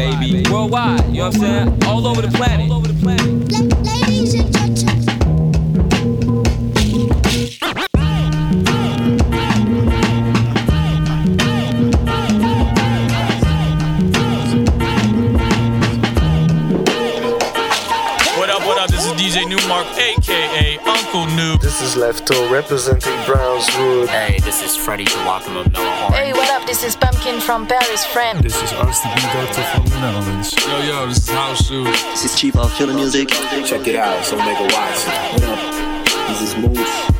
baby. Worldwide, you know what I'm saying? All over the planet. All over the planet. Ladies and gentlemen. What up, what up? This is DJ Nu-Mark, aka Uncle New. This is Lefto representing Brownswood. Hey, this is Freddie the Walker of Noah Horn. Hey, what up? This is Pumpkin from Paris, friend. This is Ars the Doctor from the Netherlands. Yo, yo, this is House Shoes. This is Chief of Killer Music. Check it out, so make a watch. What up? This is Moose.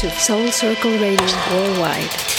To Soul Circle Radio Worldwide.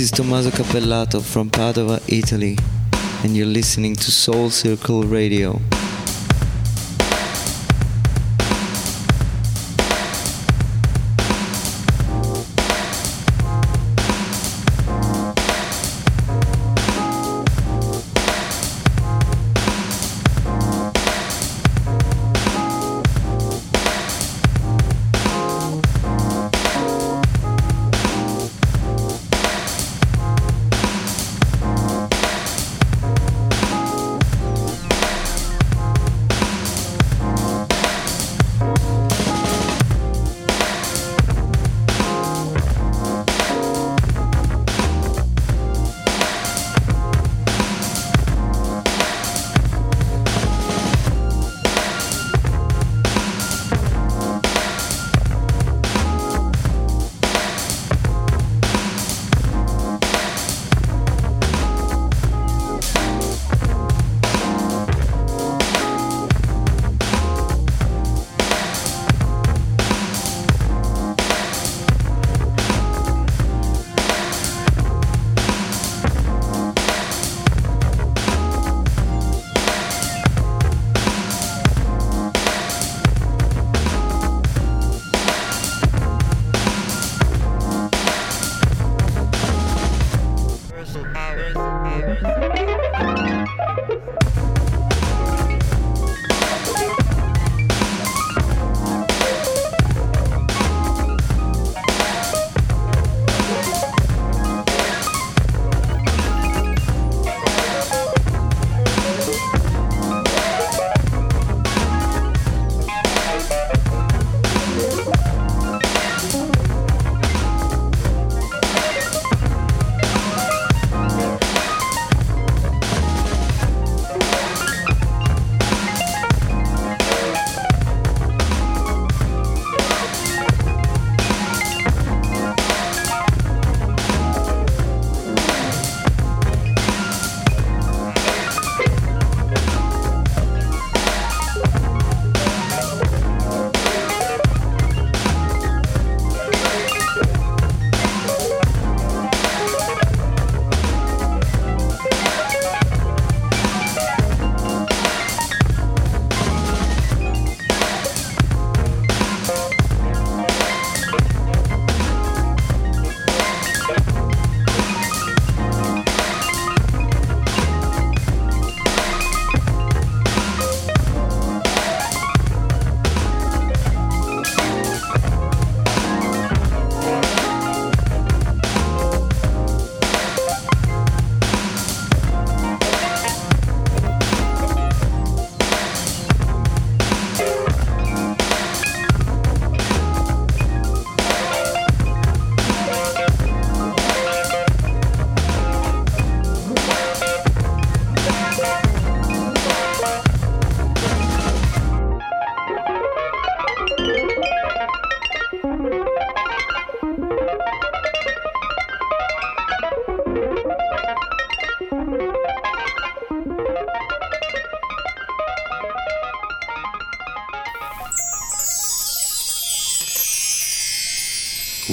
is Tommaso Cappellato from Padova, Italy, and you're listening to Soul Circle Radio.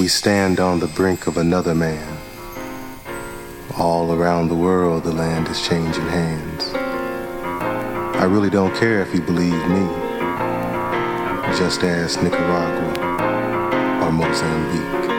We stand on the brink of another man. All around the world, the land is changing hands. I really don't care if you believe me. Just ask Nicaragua or Mozambique.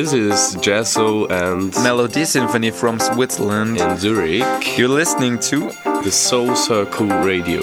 This is Jasso and Melodiesinfonie from Switzerland in Zurich. You're listening to the Soul Circle Radio.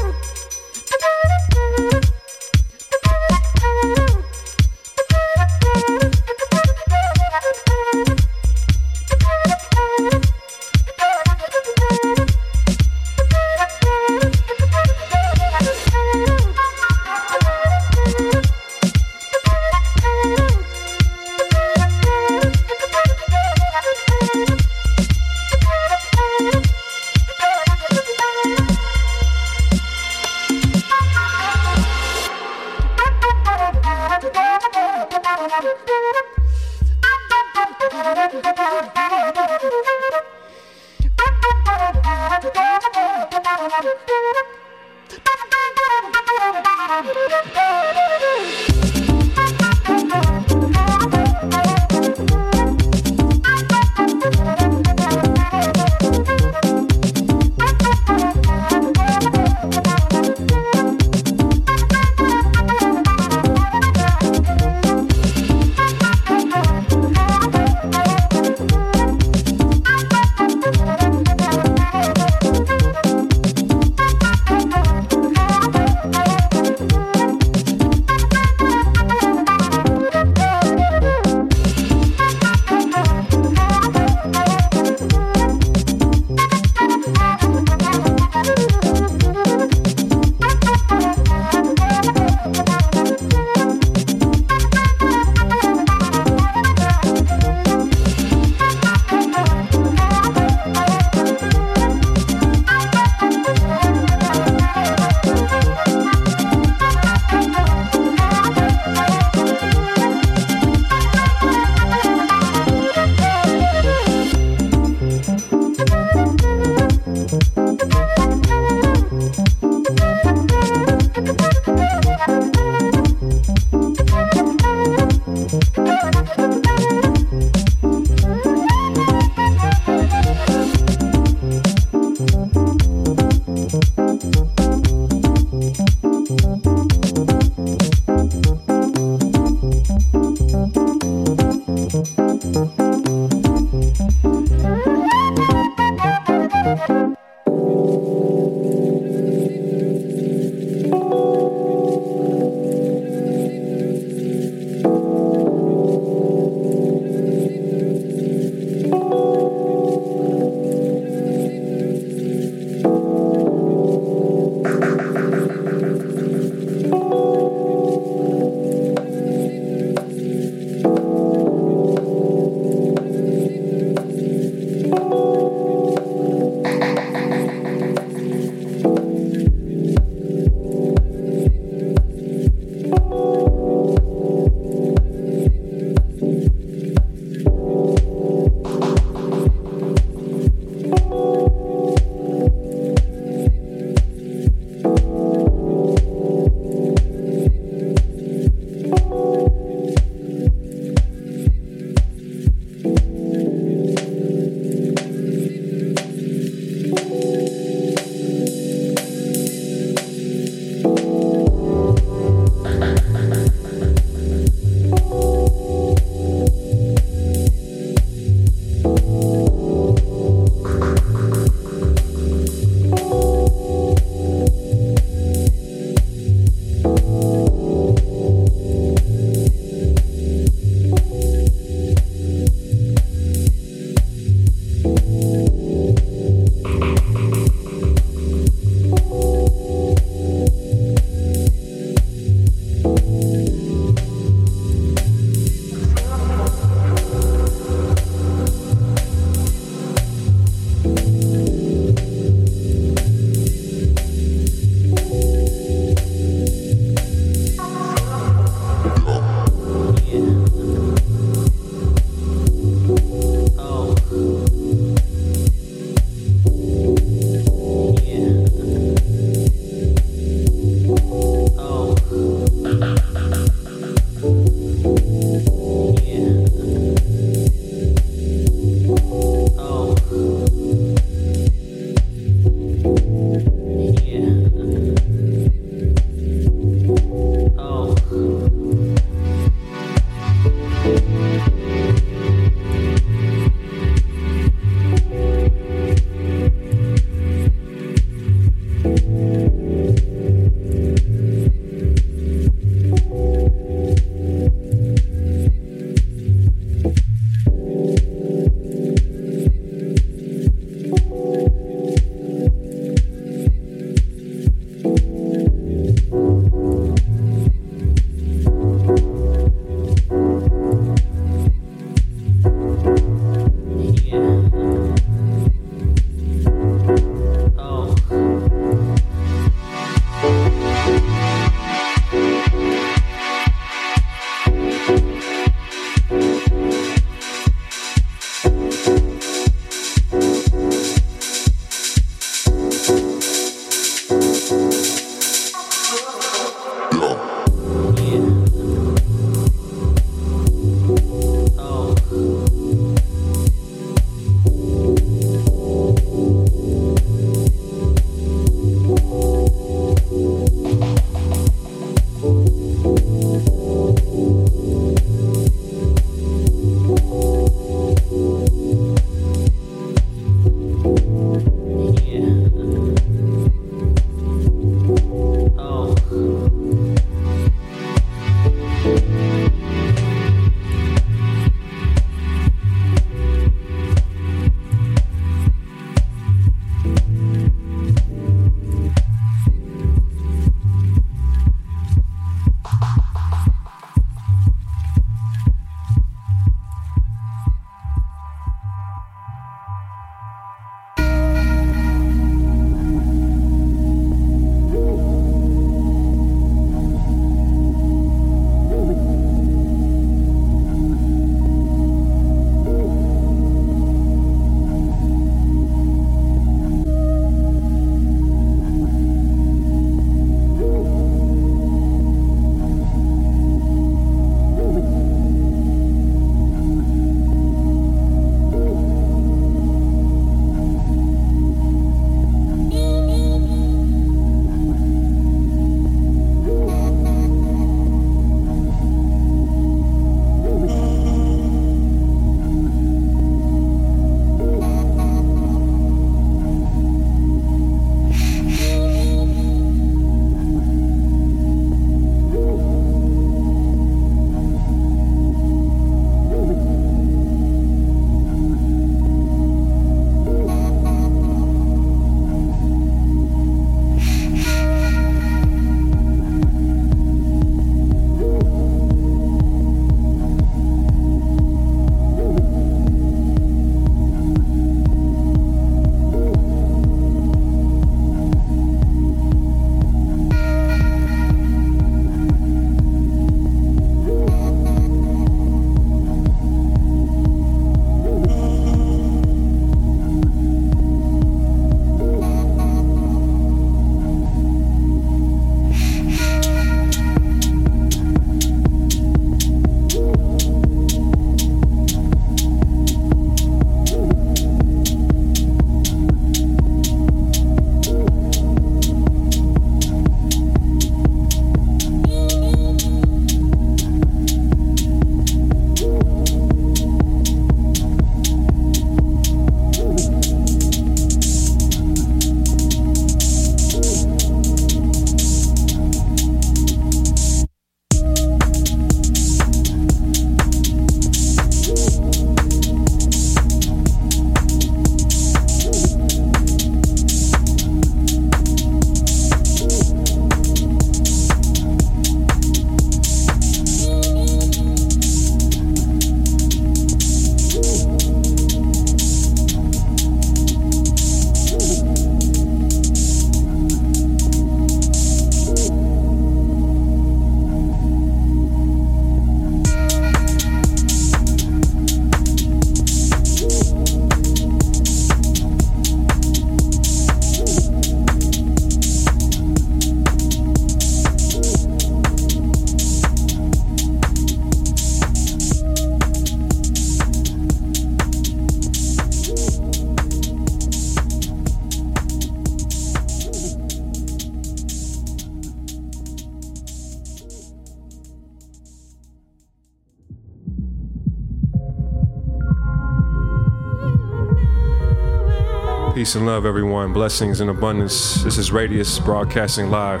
And love, everyone. Blessings and abundance. This is Radius Broadcasting Live.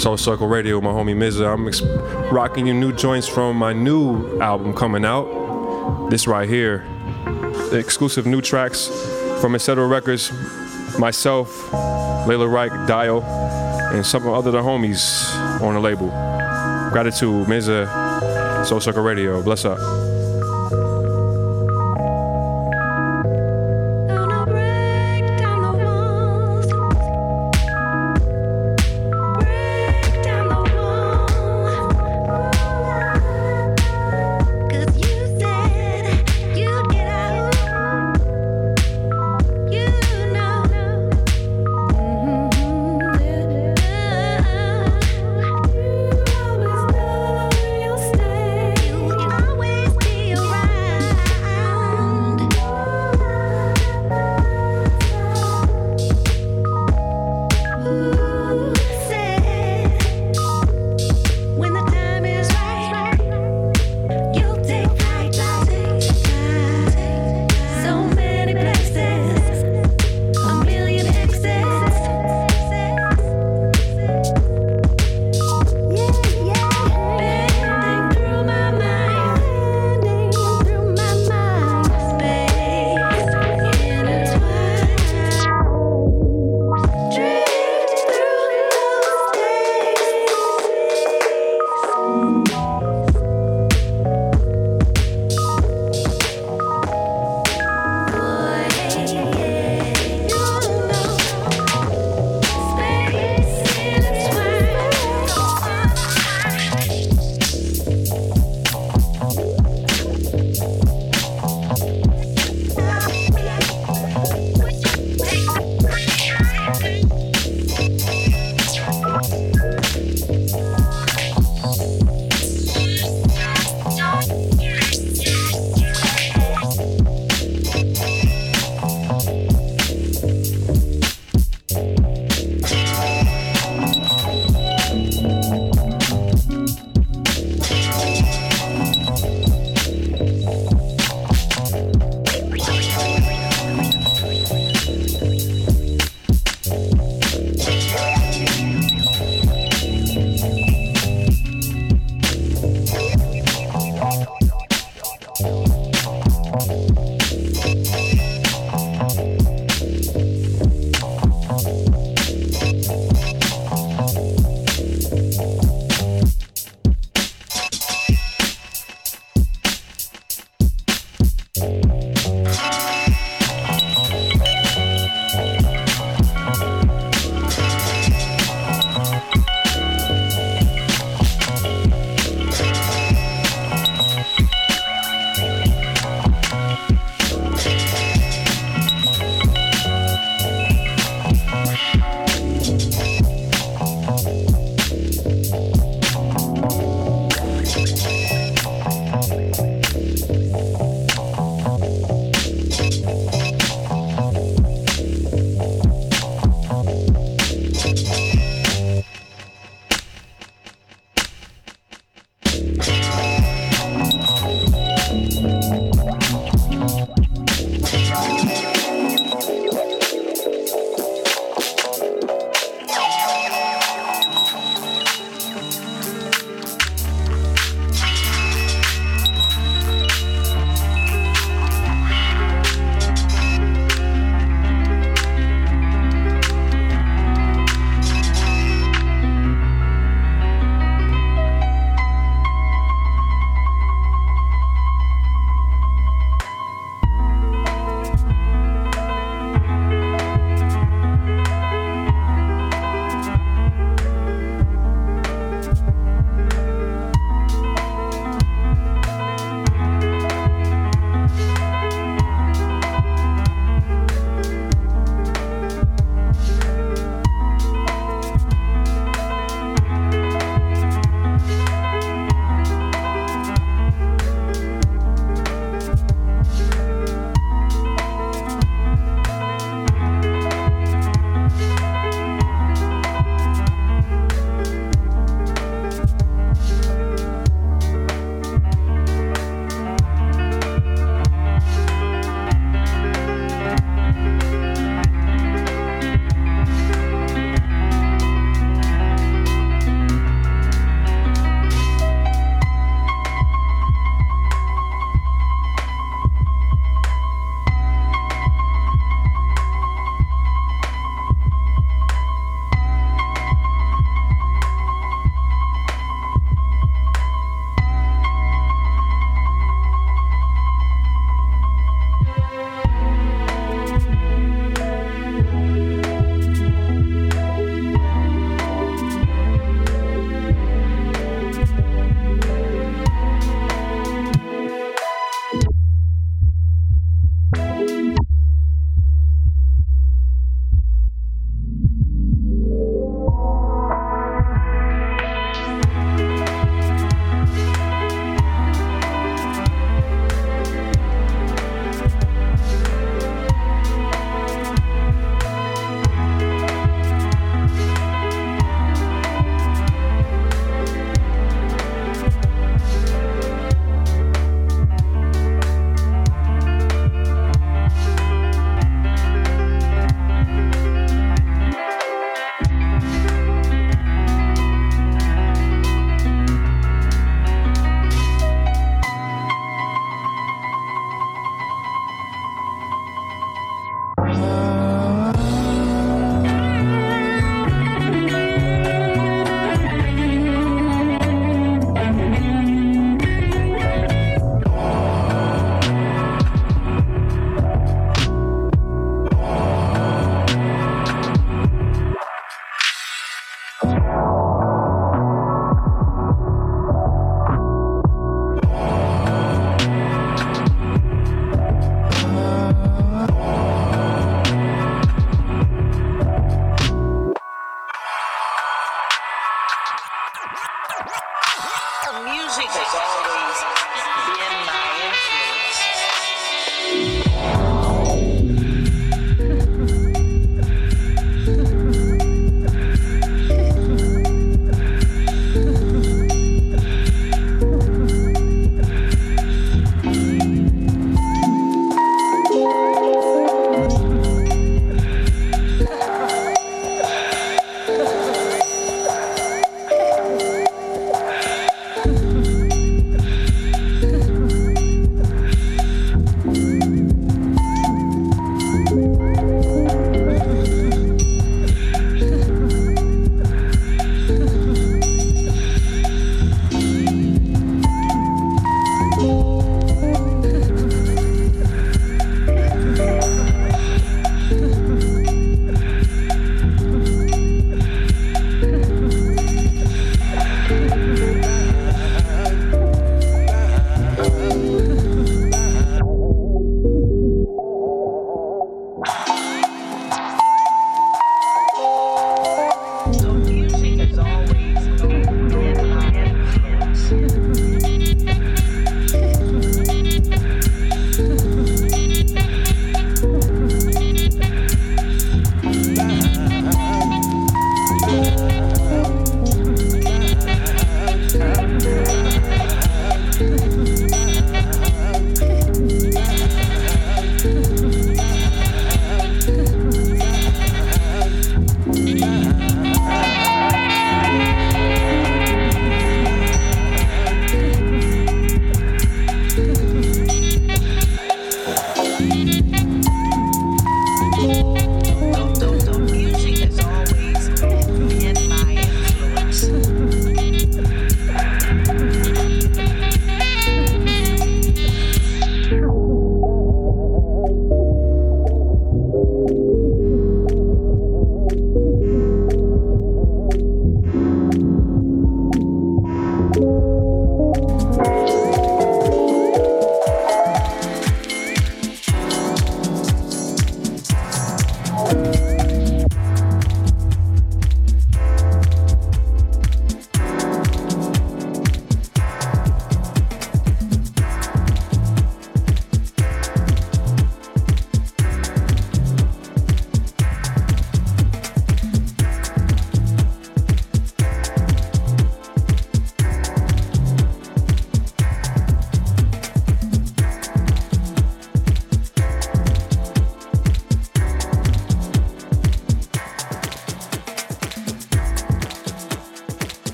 Soul Circle Radio, my homie Mza. I'm ex- rocking you new joints from my new album coming out. This right here, the exclusive new tracks from Etc. Records, myself, Lailah Reich, Dia.L, and some other the homies on the label. Gratitude, Mza, Soul Circle Radio. Bless up.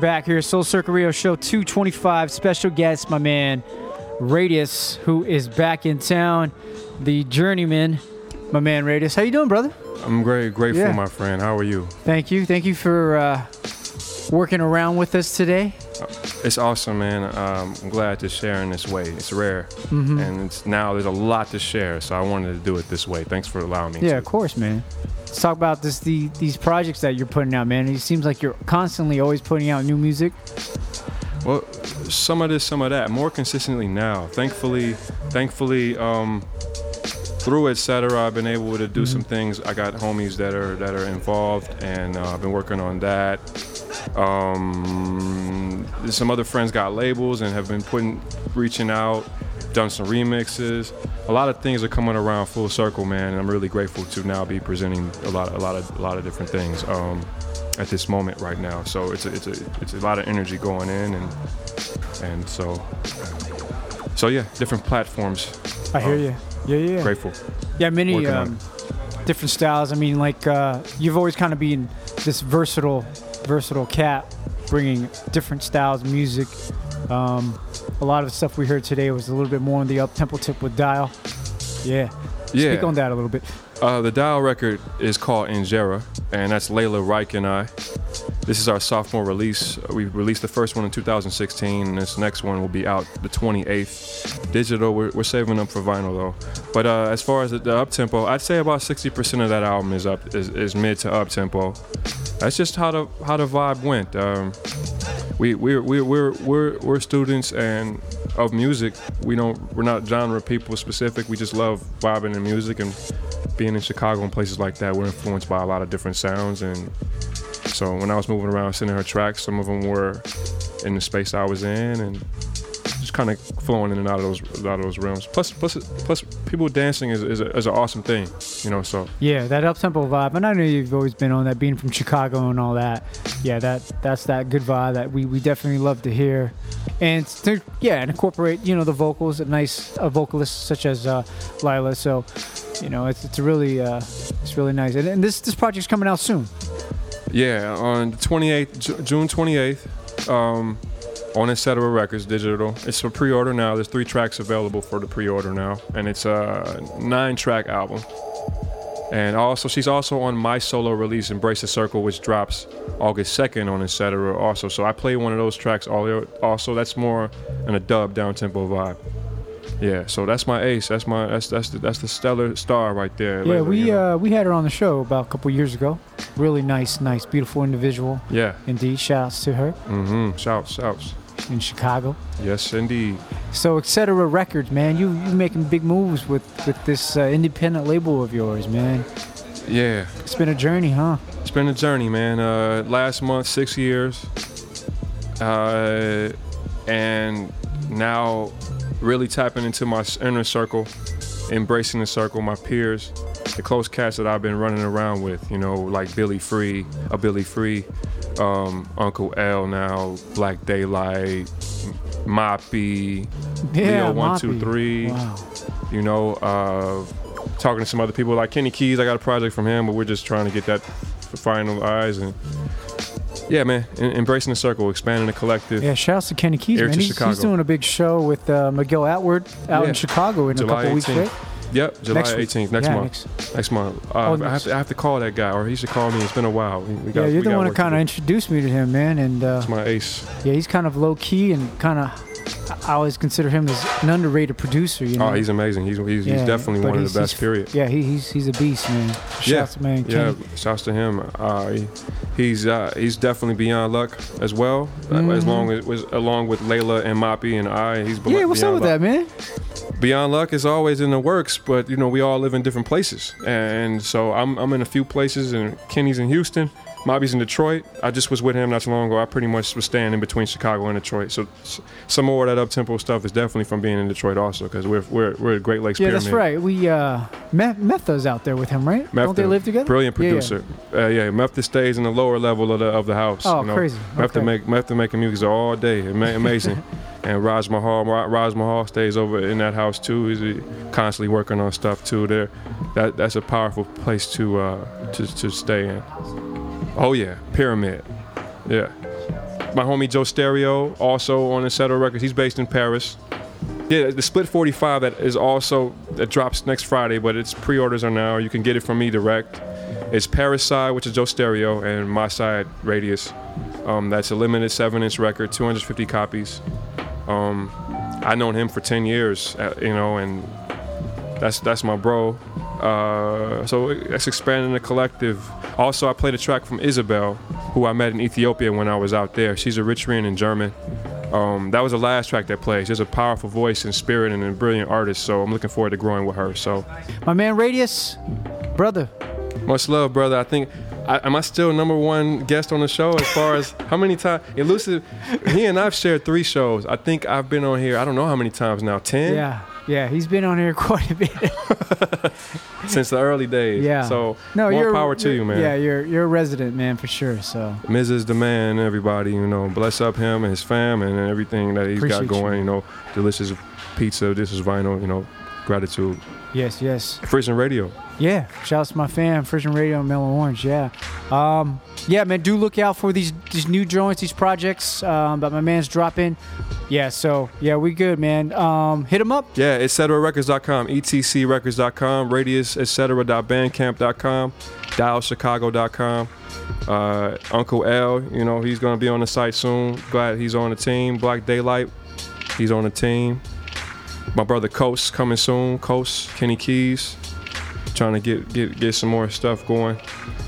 Back here. Soul Circle Radio Show 225. Special guest, my man Radius, who is back in town. The journeyman, my man Radius. How you doing, brother? I'm great, grateful, Yeah. my friend. How are you? Thank you. Thank you for uh, working around with us today. It's awesome, man. Um, I'm glad to share in this way. It's rare, Mhm. and it's now there's a lot to share. So I wanted to do it this way. Thanks for allowing me. Yeah, to. of course, man. Let's talk about this the these projects that you're putting out, man. It seems like you're constantly always putting out new music. Well, some of this, some of that, more consistently now. Thankfully, thankfully, um, through etc. I've been able to do some things. I got homies that are that are involved, and uh, I've been working on that. Um, some other friends got labels and have been putting, reaching out, done some remixes. A lot of things are coming around full circle, man, and I'm really grateful to now be presenting a lot, a lot of, a lot of different things. Um, at this moment right now. So it's a, it's a it's a lot of energy going in and and so so yeah, different platforms. I hear Um, you. Yeah, yeah. Grateful. Yeah, many um, different styles. I mean, like uh, you've always kind of been this versatile, versatile cat, bringing different styles of music. Um, a lot of the stuff we heard today was a little bit more on the up tempo tip with Dia.L. Yeah. Yeah. Speak on that a little bit. Uh, the Dia.L record is called Injera, and that's Lailah Reich and I. This is our sophomore release. We released the first one in 2016, and this next one will be out the 28th. Digital, we're, we're saving up for vinyl though. But uh, as far as the, the up tempo, I'd say about 60% of that album is up is, is mid to up tempo. That's just how the how the vibe went. Um, we we're we're we're we're, we're students and of music. We don't we're not genre people specific. We just love vibing in music and being in Chicago and places like that. We're influenced by a lot of different sounds and so when I was moving around sending her tracks, some of them were in the space I was in and just kind of flowing in and out of those out of those realms. Plus plus plus people dancing is is, a, is an awesome thing, you know. So Yeah, that up tempo vibe. And I know you've always been on that, being from Chicago and all that. Yeah, that that's that good vibe that we, we definitely love to hear. And to, yeah, and incorporate you know the vocals, a nice a vocalist such as uh, Lila. So you know it's it's really uh, it's really nice. And, and this this project's coming out soon. Yeah, on the 28th, Ju- June 28th, um, on Etc. Records Digital. It's for pre-order now. There's three tracks available for the pre-order now, and it's a nine-track album. And also, she's also on my solo release, Embrace the Circle, which drops August 2nd on Etc. Also, so I play one of those tracks. Also, that's more in a dub down tempo vibe. Yeah, so that's my ace. That's my that's that's the, that's the stellar star right there. Yeah, Lailah, we you know? uh, we had her on the show about a couple years ago. Really nice, nice, beautiful individual. Yeah. Indeed. Shouts to her Mm-hmm. Shouts, shouts. In Chicago. Yes, indeed. So, etc. Records, man, you you making big moves with with this uh, independent label of yours, man. Yeah. It's been a journey, huh? It's been a journey, man. Uh, last month, six years, uh, and now really tapping into my inner circle, embracing the circle, my peers, the close cats that I've been running around with. You know, like Billy Free, a Billy Free, um, Uncle El now, Blackdaylight, Moppy, Yeah, Leo One. Two Three. Wow. You know, uh, talking to some other people like Kenny Keys. I got a project from him, but we're just trying to get that finalized and. Yeah, man, embracing the circle, expanding the collective. Yeah, shouts to Kenny Keys, Here man. He's, Chicago. he's doing a big show with uh, Miguel Atwood out Yeah. in Chicago in July a couple weeks, right? Yep, July Next 18th, next Yeah, month. Next, month. Uh, Oh, I, have to, I have to call that guy, or he should call me. It's been a while. We, got, yeah, you're the one who to kind of introduced me to him, man. And uh, It's my ace. yeah, he's kind of low key and kind of. I always consider him as an underrated producer. You know. Oh, he's amazing. He's he's, Yeah, he's definitely one of the best. Period. Yeah, he, he's he's a beast, man. Shouts, yeah, man. yeah. Kenny. Shouts to him. Uh, he, he's uh, he's definitely beyond luck as well. uh, As Mhm. long as was along with Lailah and Moppy and I, he's Yeah, what's up with luck. that, man? Beyond Luck is always in the works, but you know we all live in different places, and so I'm I'm in a few places, and Kenny's in Houston, Mobby's in Detroit. I just was with him not too long ago. I pretty much was staying in between Chicago and Detroit, so some more of that up tempo stuff is definitely from being in Detroit also, because we're we're we're at Great Lakes Yeah, Pyramid. that's right. We uh, Meth- Metha's out there with him, right? Don't they live together? Brilliant Yeah, yeah. producer. Yeah, yeah. yeah Mefta stays in the lower level of the of the house. Oh, you know. crazy. Mefta Okay. make Mefta making music all day. Amazing. and Raj Mahal, Raj Mahal stays over in that house too. He's uh, constantly working on stuff too. There, that that's a powerful place to uh to to stay in. Oh yeah, Pyramid. Yeah. my homie Jostereo, also on Etc. Records. He's based in Paris. Yeah, the Split 45 that is also that drops next Friday, but its pre-orders are now. You can get it from me direct. It's Paris side, which is Jostereo, and my side Radius. Um, that's a limited seven-inch record, 250 copies. Um, I known him for 10 years, uh, you know, and that's that's my bro. Uh, so that's expanding the collective. Also, I played a track from Isabel, who I met in Ethiopia when I was out there. She's Eritrean and German. Um, that was the last track that plays. She's a powerful voice and spirit and a brilliant artist. So I'm looking forward to growing with her. So, My man Radius, brother. much love, brother. I think. I, am I still number one guest on the show as far as how many times? Elusive, he and I've shared three shows. I think I've been on here. I don't know how many times now. Ten. Yeah, yeah, he's been on here quite a bit. since the early days. yeah. So no, more power to you, man. Yeah, you're you're a resident man for sure. So Mrs. the man, everybody, you know, bless up him and his fam and everything that he's Appreciate got going. You. know, delicious pizza. This is vinyl. You know, gratitude. yes, yes. Frisian Radio. Yeah, shouts to my fam, Frisian Radio and Mellow Orange. Yeah, um, yeah, man. Do look out for these these new joints, these projects um, that my man's dropping. Yeah, so yeah, we good, man. Um, hit him up. Yeah, etcrecords.com, etcrecords.com, radius, etc.bandcamp.com, dialchicago.com. Uh, Uncle El, you know, he's to be on the site soon. Glad he's on the team. Blackdaylight, he's on the team. My brother Coast coming soon. Coast, Kenny Keys, trying to get, get, get some more stuff going.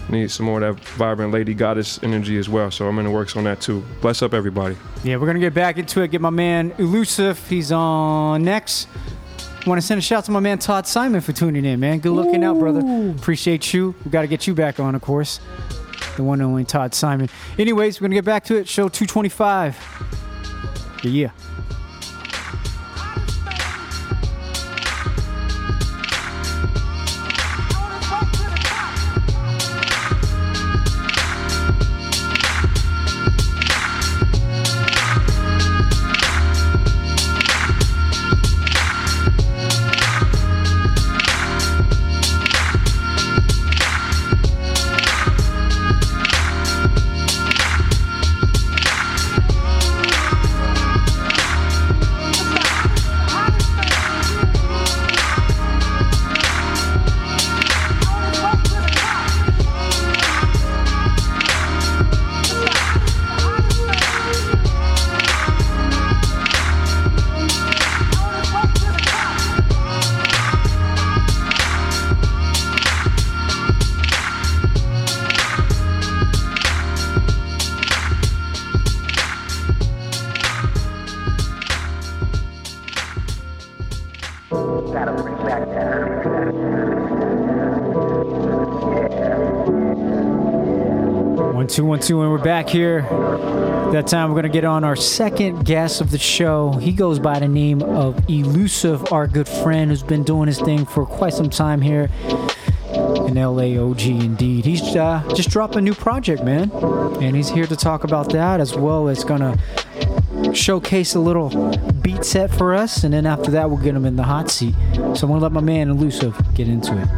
Need some more of that vibrant lady goddess energy as well. So I'm in the works on that too. Bless up, everybody. Yeah, we're gonna get back into it. Get my man Elusive. He's on next. Want to send a shout to my man Todd Simon for tuning in, man. Good looking out, brother. Appreciate you. We got to get you back on, of course. The one and only Todd Simon. Anyways, we're gonna get back to it. Show 225. Yeah, yeah. One two one two, and we're back here. That time we're gonna get on our second guest of the show. He goes by the name of Elusive, our good friend who's been doing his thing for quite some time here in LAOG. Indeed, he's uh, just dropped a new project, man, and he's here to talk about that as well as gonna showcase a little beat set for us, and then after that we'll get him in the hot seat. So I'm gonna let my man Elusive get into it.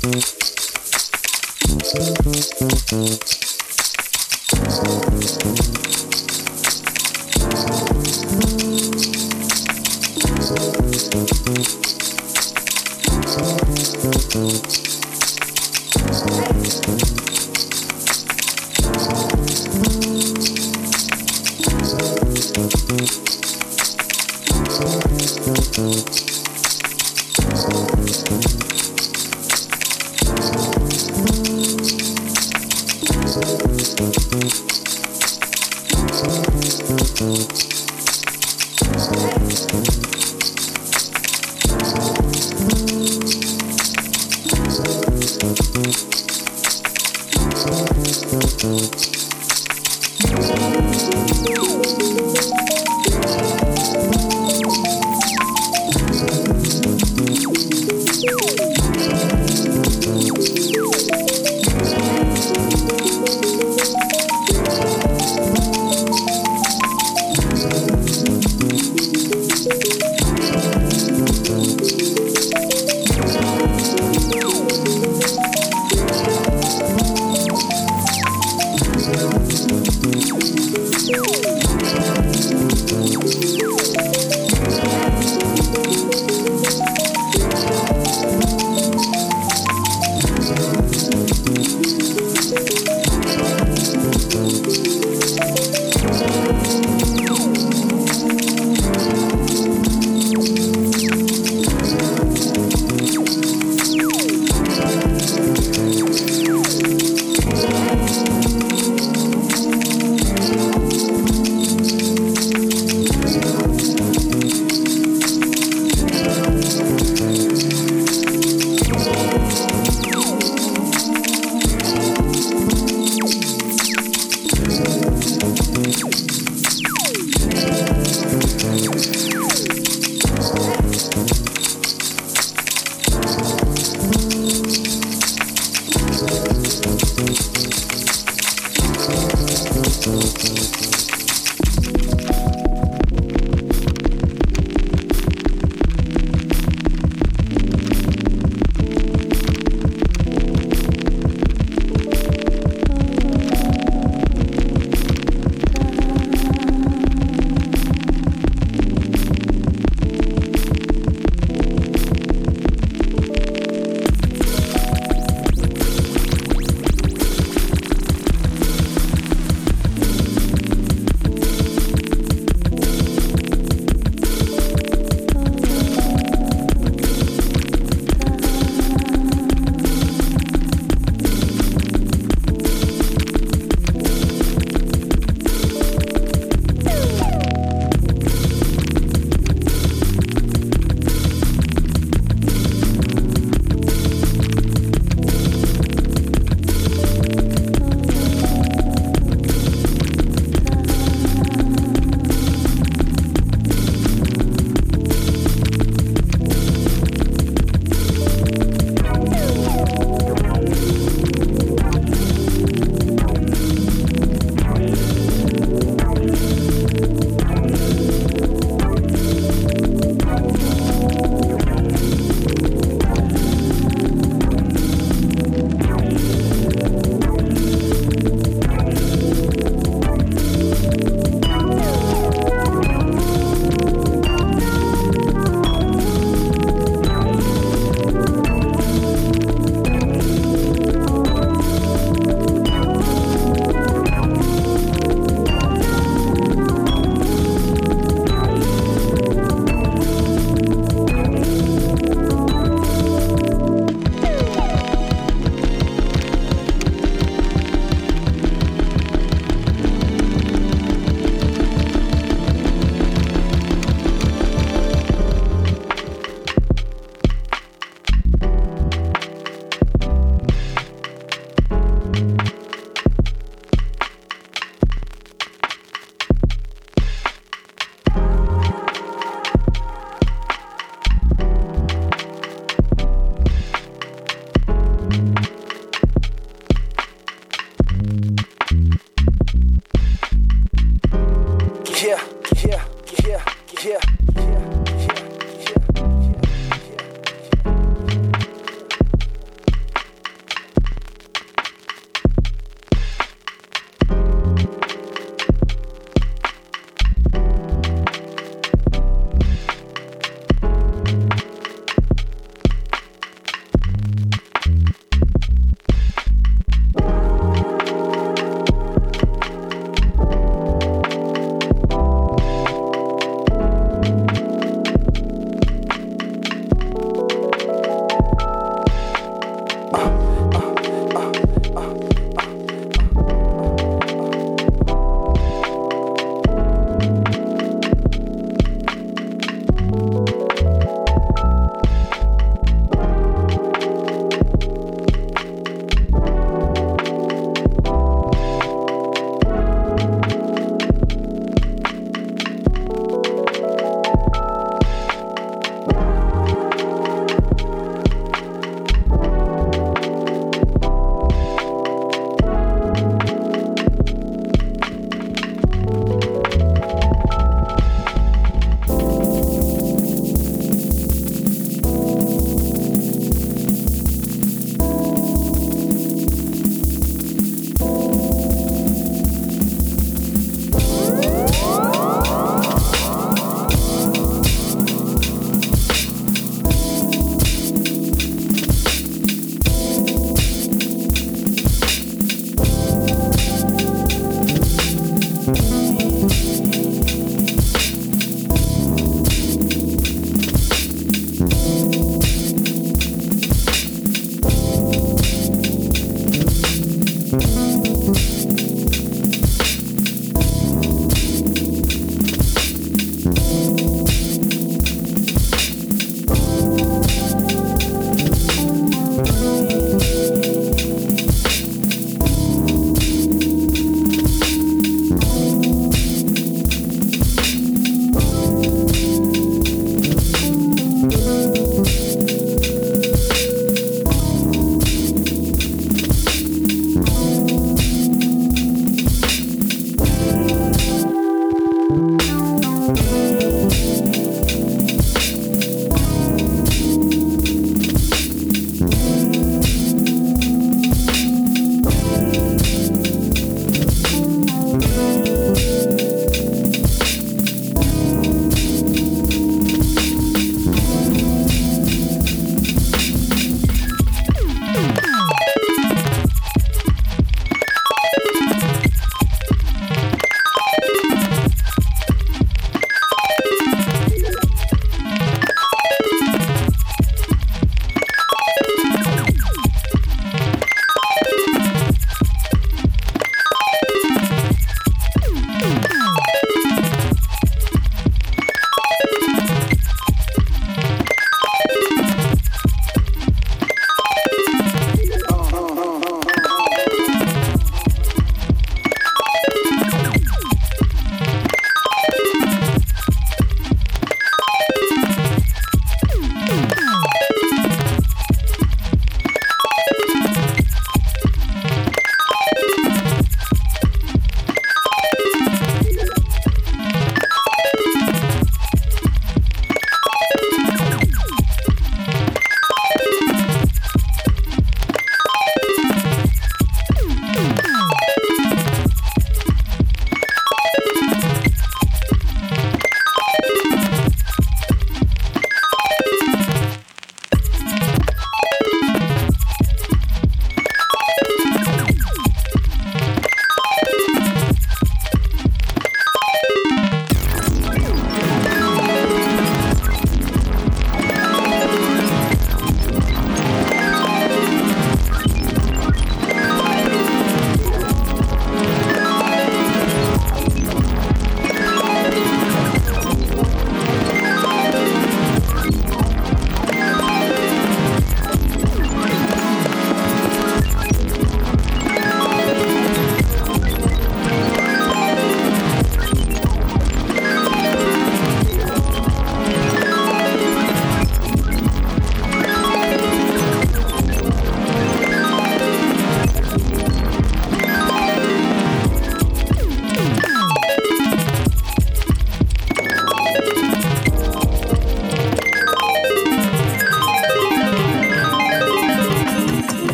Thank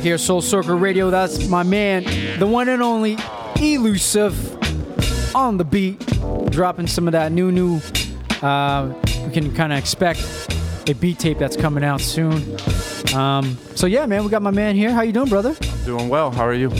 back here, Soul Circle Radio. That's my man, the one and only Elusive on the beat, dropping some of that new, new. Uh, we can kind of expect a beat tape that's coming out soon. Um, so yeah, man, we got my man here. How you doing, brother? Doing well. How are you?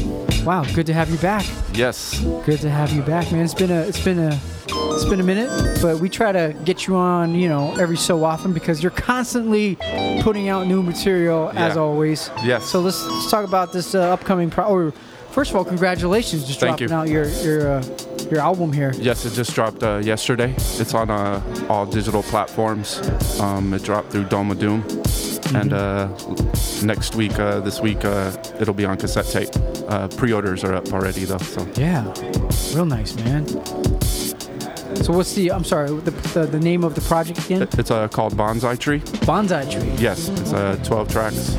Wow, good to have you back. Yes. Good to have you back, man. It's been a it's been a It's been a minute, but we try to get you on, you know, every so often because you're constantly putting out new material as Yeah. always. Yes. So let's, let's talk about this uh, upcoming. Pro- or first of all, congratulations, just Thank dropping you. out your your uh, your album here. Yes, it just dropped uh, yesterday. It's on uh, all digital platforms. Um, it dropped through Dome of Doom. And uh, next week, uh, this week, uh, it'll be on cassette tape. Uh, pre-orders are up already, though. So Yeah, real nice, man. So what's the? I'm sorry, the the, the name of the project again? It's uh, called Bonsai Tree. Bonsai Tree. Yes, it's uh, 12 tracks.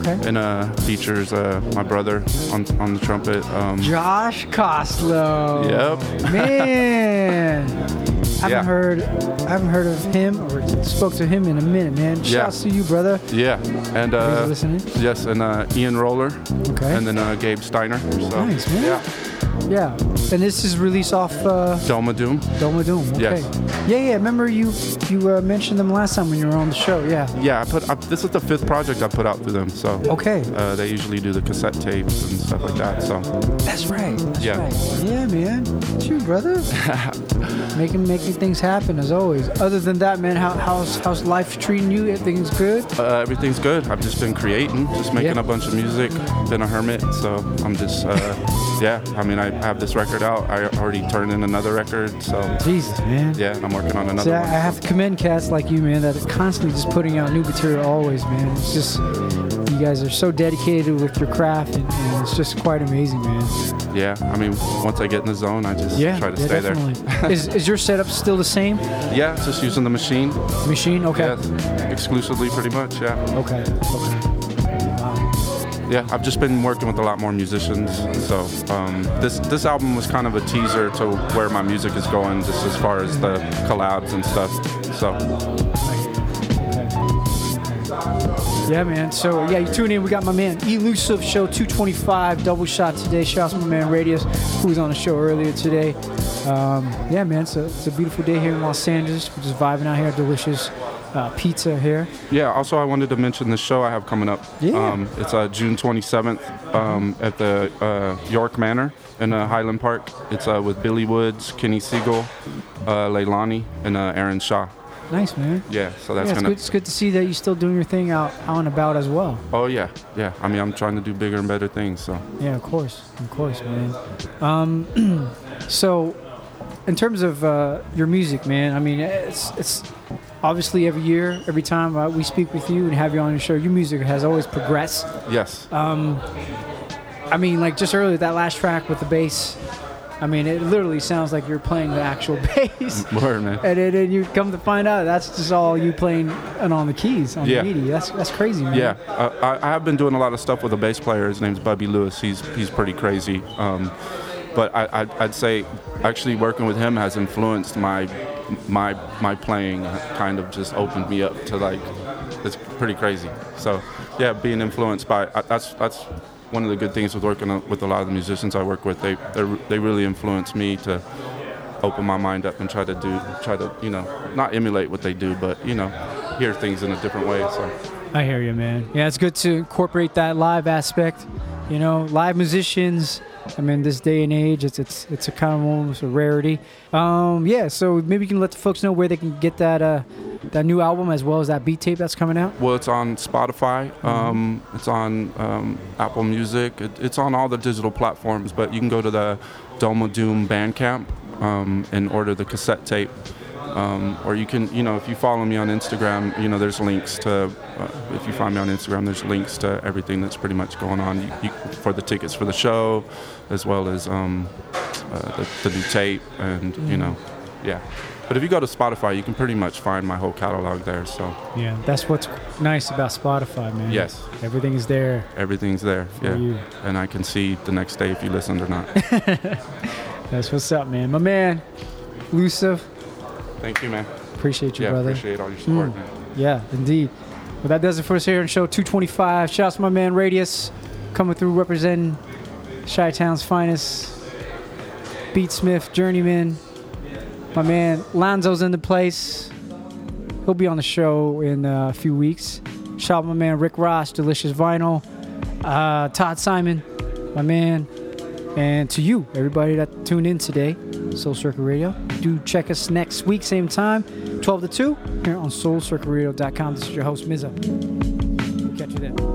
Okay. And uh, features uh, my brother on on the trumpet. Um, Josh Costlow. Yep. Man. I haven't Yeah. heard I haven't heard of him or spoke to him in a minute, man. Yeah. Shouts to you, brother. Yeah, and uh, listening? yes, and uh, Ian Roller, Okay. and then uh, Gabe Steiner. So, Nice, man. Yeah, Yeah. And this is released off uh, Dome of Doom. Dome of Doom. Okay. Yes. Yeah, yeah. Remember you you uh, mentioned them last time when you were on the show. Yeah. Yeah, I put. I, this is the fifth project I put out through them. So Okay. uh, they usually do the cassette tapes and stuff like that. So That's right. That's Yeah. right. Yeah, man. It's you, brother. making making things happen as always. Other than that, man, how, how's how's life treating you? Everything's good. uh, everything's good. I've just been creating, just making Yeah. a bunch of music. Been a hermit, so I'm just. Uh, yeah, I mean, I have this record out. I already turned in another record, so Jesus, man. yeah, I'm working on another See, I, one. I have to commend cats like you, man, that are constantly just putting out new material always, man. It's just you guys are so dedicated with your craft, and, and it's just quite amazing, man. Yeah, I mean, once I get in the zone, I just Yeah, try to yeah, stay definitely. there. is, is your setup still the same? yeah, just using the machine. Machine, okay. Yeah, exclusively, pretty much. Yeah. Okay. Okay. Yeah, I've just been working with a lot more musicians. So um, this this album was kind of a teaser to where my music is going, just as far as the collabs and stuff. So Yeah, man. So yeah, you tune in. We got my man Elusive Show 225 double shot today. Shouts to my man Radius, who was on the show earlier today. Um, yeah, man. It's a, it's a beautiful day here in Los Angeles. We're just vibing out here. Delicious uh, pizza here. yeah. Also, I wanted to mention the show I have coming up. Yeah. Um, it's uh, June 27th um, at the uh, York Manor in uh, Highland Park. It's uh, with Billy Woods, Kenny Segal, uh, Leilani, and uh, Aaron Shaw. Nice, man. Yeah. So that's yeah, it's gonna. good. It's good to see that you're still doing your thing out, out and about as well. Oh yeah, yeah. I mean, I'm trying to do bigger and better things. So Yeah, of course, of course, man. Um, so, in terms of uh, your music, man, I mean, it's it's obviously every year, every time uh, we speak with you and have you on the show, your music has always progressed. yes. Um, I mean, like just earlier, that last track with the bass. I mean, it literally sounds like you're playing the actual bass. Word, man. And then and you come to find out that's just all you playing and on the keys on Yeah. the MIDI. That's that's crazy, man. Yeah, uh, I, I have been doing a lot of stuff with a bass player. His name's Bubby Lewis. He's he's pretty crazy. Um, but I, I'd, I'd say actually working with him has influenced my my my playing. Kind of just opened me up to like it's pretty crazy. So yeah, being influenced by that's that's one of the good things with working with a lot of the musicians I work with. They they they really influence me to open my mind up and try to do try to you know not emulate what they do, but you know hear things in a different way. So. I hear you, man. Yeah, it's good to incorporate that live aspect. You know, live musicians. I mean, this day and age, it's it's it's a kind of almost a rarity. Um, yeah, so maybe you can let the folks know where they can get that uh, that new album as well as that beat tape that's coming out. Well, it's on Spotify. Um, it's on um, Apple Music. It, it's on all the digital platforms. But you can go to the Dome of Doom Bandcamp um, and order the cassette tape. Um, or you can, you know, if you follow me on Instagram, you know, there's links to. Uh, if you find me on Instagram, there's links to everything that's pretty much going on you, you, for the tickets for the show, as well as um, uh, the, the new tape, and you Mhm. know, yeah. But if you go to Spotify, you can pretty much find my whole catalog there. So Yeah, that's what's nice about Spotify, man. Yes. everything is there. Everything's there. For yeah. you. And I can see the next day if you listened or not. That's what's up, man. My man, Luciv. Thank you, man. Appreciate you, yeah, brother. appreciate all your support, Mm. man. Yeah, indeed. Well, that does it for us here on show 225. Shouts to my man Radius coming through representing Chi Town's finest. Beatsmith, Journeyman. My man Lonzo's in the place. He'll be on the show in uh, a few weeks. Shout out to my man Rick Ross, Delicious Vinyl. Uh, Todd Simon, my man. And to you, everybody that tuned in today, Soul Circle Radio. do check us next week, same time, 12 to 2, here on SoulCircleRadio.com. This is your host, Mza. Catch you then.